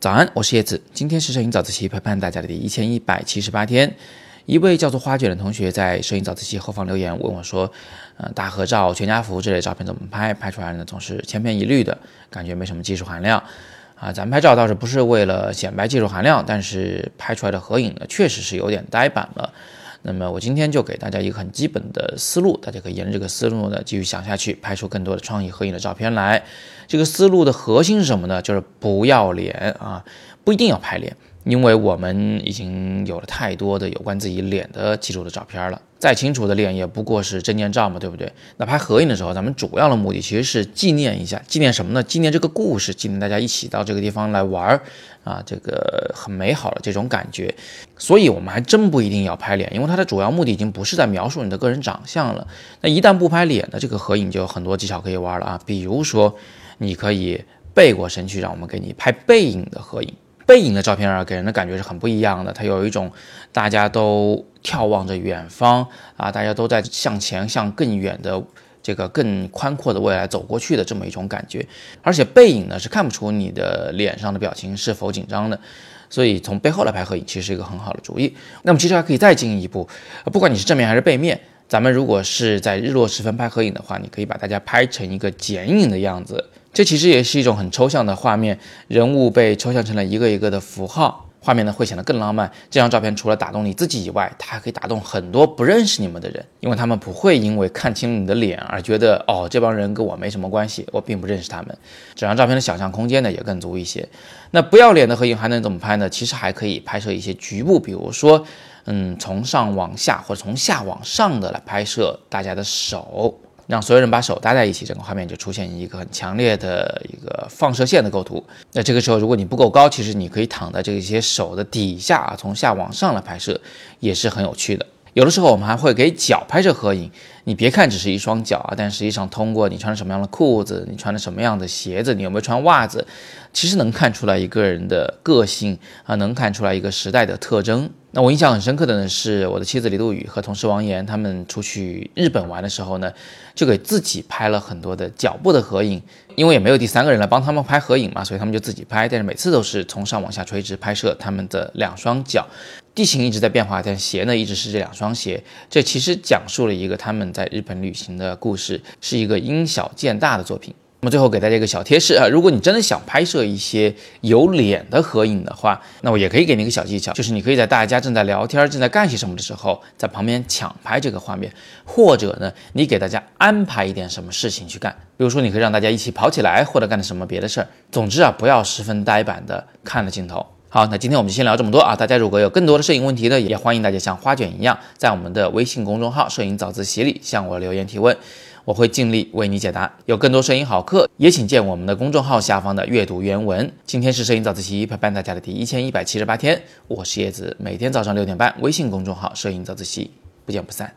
早安，我是叶子。今天是摄影早自习陪伴大家的第一千一百七十八天。一位叫做花卷的同学在摄影早自习后方留言问我说：“呃，大合照、全家福这类照片怎么拍？拍出来呢总是千篇一律的，感觉没什么技术含量。”啊，咱们拍照倒是不是为了显摆技术含量，但是拍出来的合影呢，确实是有点呆板了。那么我今天就给大家一个很基本的思路，大家可以沿着这个思路呢继续想下去，拍出更多的创意合影的照片来。这个思路的核心是什么呢？就是不要脸啊，不一定要拍脸。因为我们已经有了太多的有关自己脸的记录的照片了，再清楚的脸也不过是证件照嘛，对不对？那拍合影的时候，咱们主要的目的其实是纪念一下，纪念什么呢？纪念这个故事，纪念大家一起到这个地方来玩儿啊，这个很美好的这种感觉。所以，我们还真不一定要拍脸，因为它的主要目的已经不是在描述你的个人长相了。那一旦不拍脸的这个合影，就有很多技巧可以玩了啊，比如说，你可以背过身去，让我们给你拍背影的合影。背影的照片啊，给人的感觉是很不一样的。它有一种大家都眺望着远方啊，大家都在向前、向更远的这个更宽阔的未来走过去的这么一种感觉。而且背影呢是看不出你的脸上的表情是否紧张的，所以从背后来拍合影其实是一个很好的主意。那么其实还可以再进一步，不管你是正面还是背面，咱们如果是在日落时分拍合影的话，你可以把大家拍成一个剪影的样子。这其实也是一种很抽象的画面，人物被抽象成了一个一个的符号，画面呢会显得更浪漫。这张照片除了打动你自己以外，它还可以打动很多不认识你们的人，因为他们不会因为看清你的脸而觉得哦这帮人跟我没什么关系，我并不认识他们。这张照片的想象空间呢也更足一些。那不要脸的合影还能怎么拍呢？其实还可以拍摄一些局部，比如说，嗯，从上往下或者从下往上的来拍摄大家的手。让所有人把手搭在一起，整个画面就出现一个很强烈的一个放射线的构图。那这个时候，如果你不够高，其实你可以躺在这些手的底下啊，从下往上来拍摄，也是很有趣的。有的时候我们还会给脚拍摄合影，你别看只是一双脚啊，但实际上通过你穿了什么样的裤子，你穿了什么样的鞋子，你有没有穿袜子，其实能看出来一个人的个性啊，能看出来一个时代的特征。那我印象很深刻的呢，是我的妻子李杜宇和同事王岩他们出去日本玩的时候呢，就给自己拍了很多的脚部的合影，因为也没有第三个人来帮他们拍合影嘛，所以他们就自己拍，但是每次都是从上往下垂直拍摄他们的两双脚。地形一直在变化，但鞋呢一直是这两双鞋。这其实讲述了一个他们在日本旅行的故事，是一个因小见大的作品。那么最后给大家一个小贴士啊，如果你真的想拍摄一些有脸的合影的话，那我也可以给你一个小技巧，就是你可以在大家正在聊天、正在干些什么的时候，在旁边抢拍这个画面，或者呢，你给大家安排一点什么事情去干，比如说你可以让大家一起跑起来，或者干点什么别的事儿。总之啊，不要十分呆板的看着镜头。好，那今天我们就先聊这么多啊！大家如果有更多的摄影问题呢，也欢迎大家像花卷一样，在我们的微信公众号“摄影早自习”里向我留言提问，我会尽力为你解答。有更多摄影好课，也请见我们的公众号下方的阅读原文。今天是摄影早自习陪伴大家的第一千一百七十八天，我是叶子，每天早上六点半，微信公众号“摄影早自习”，不见不散。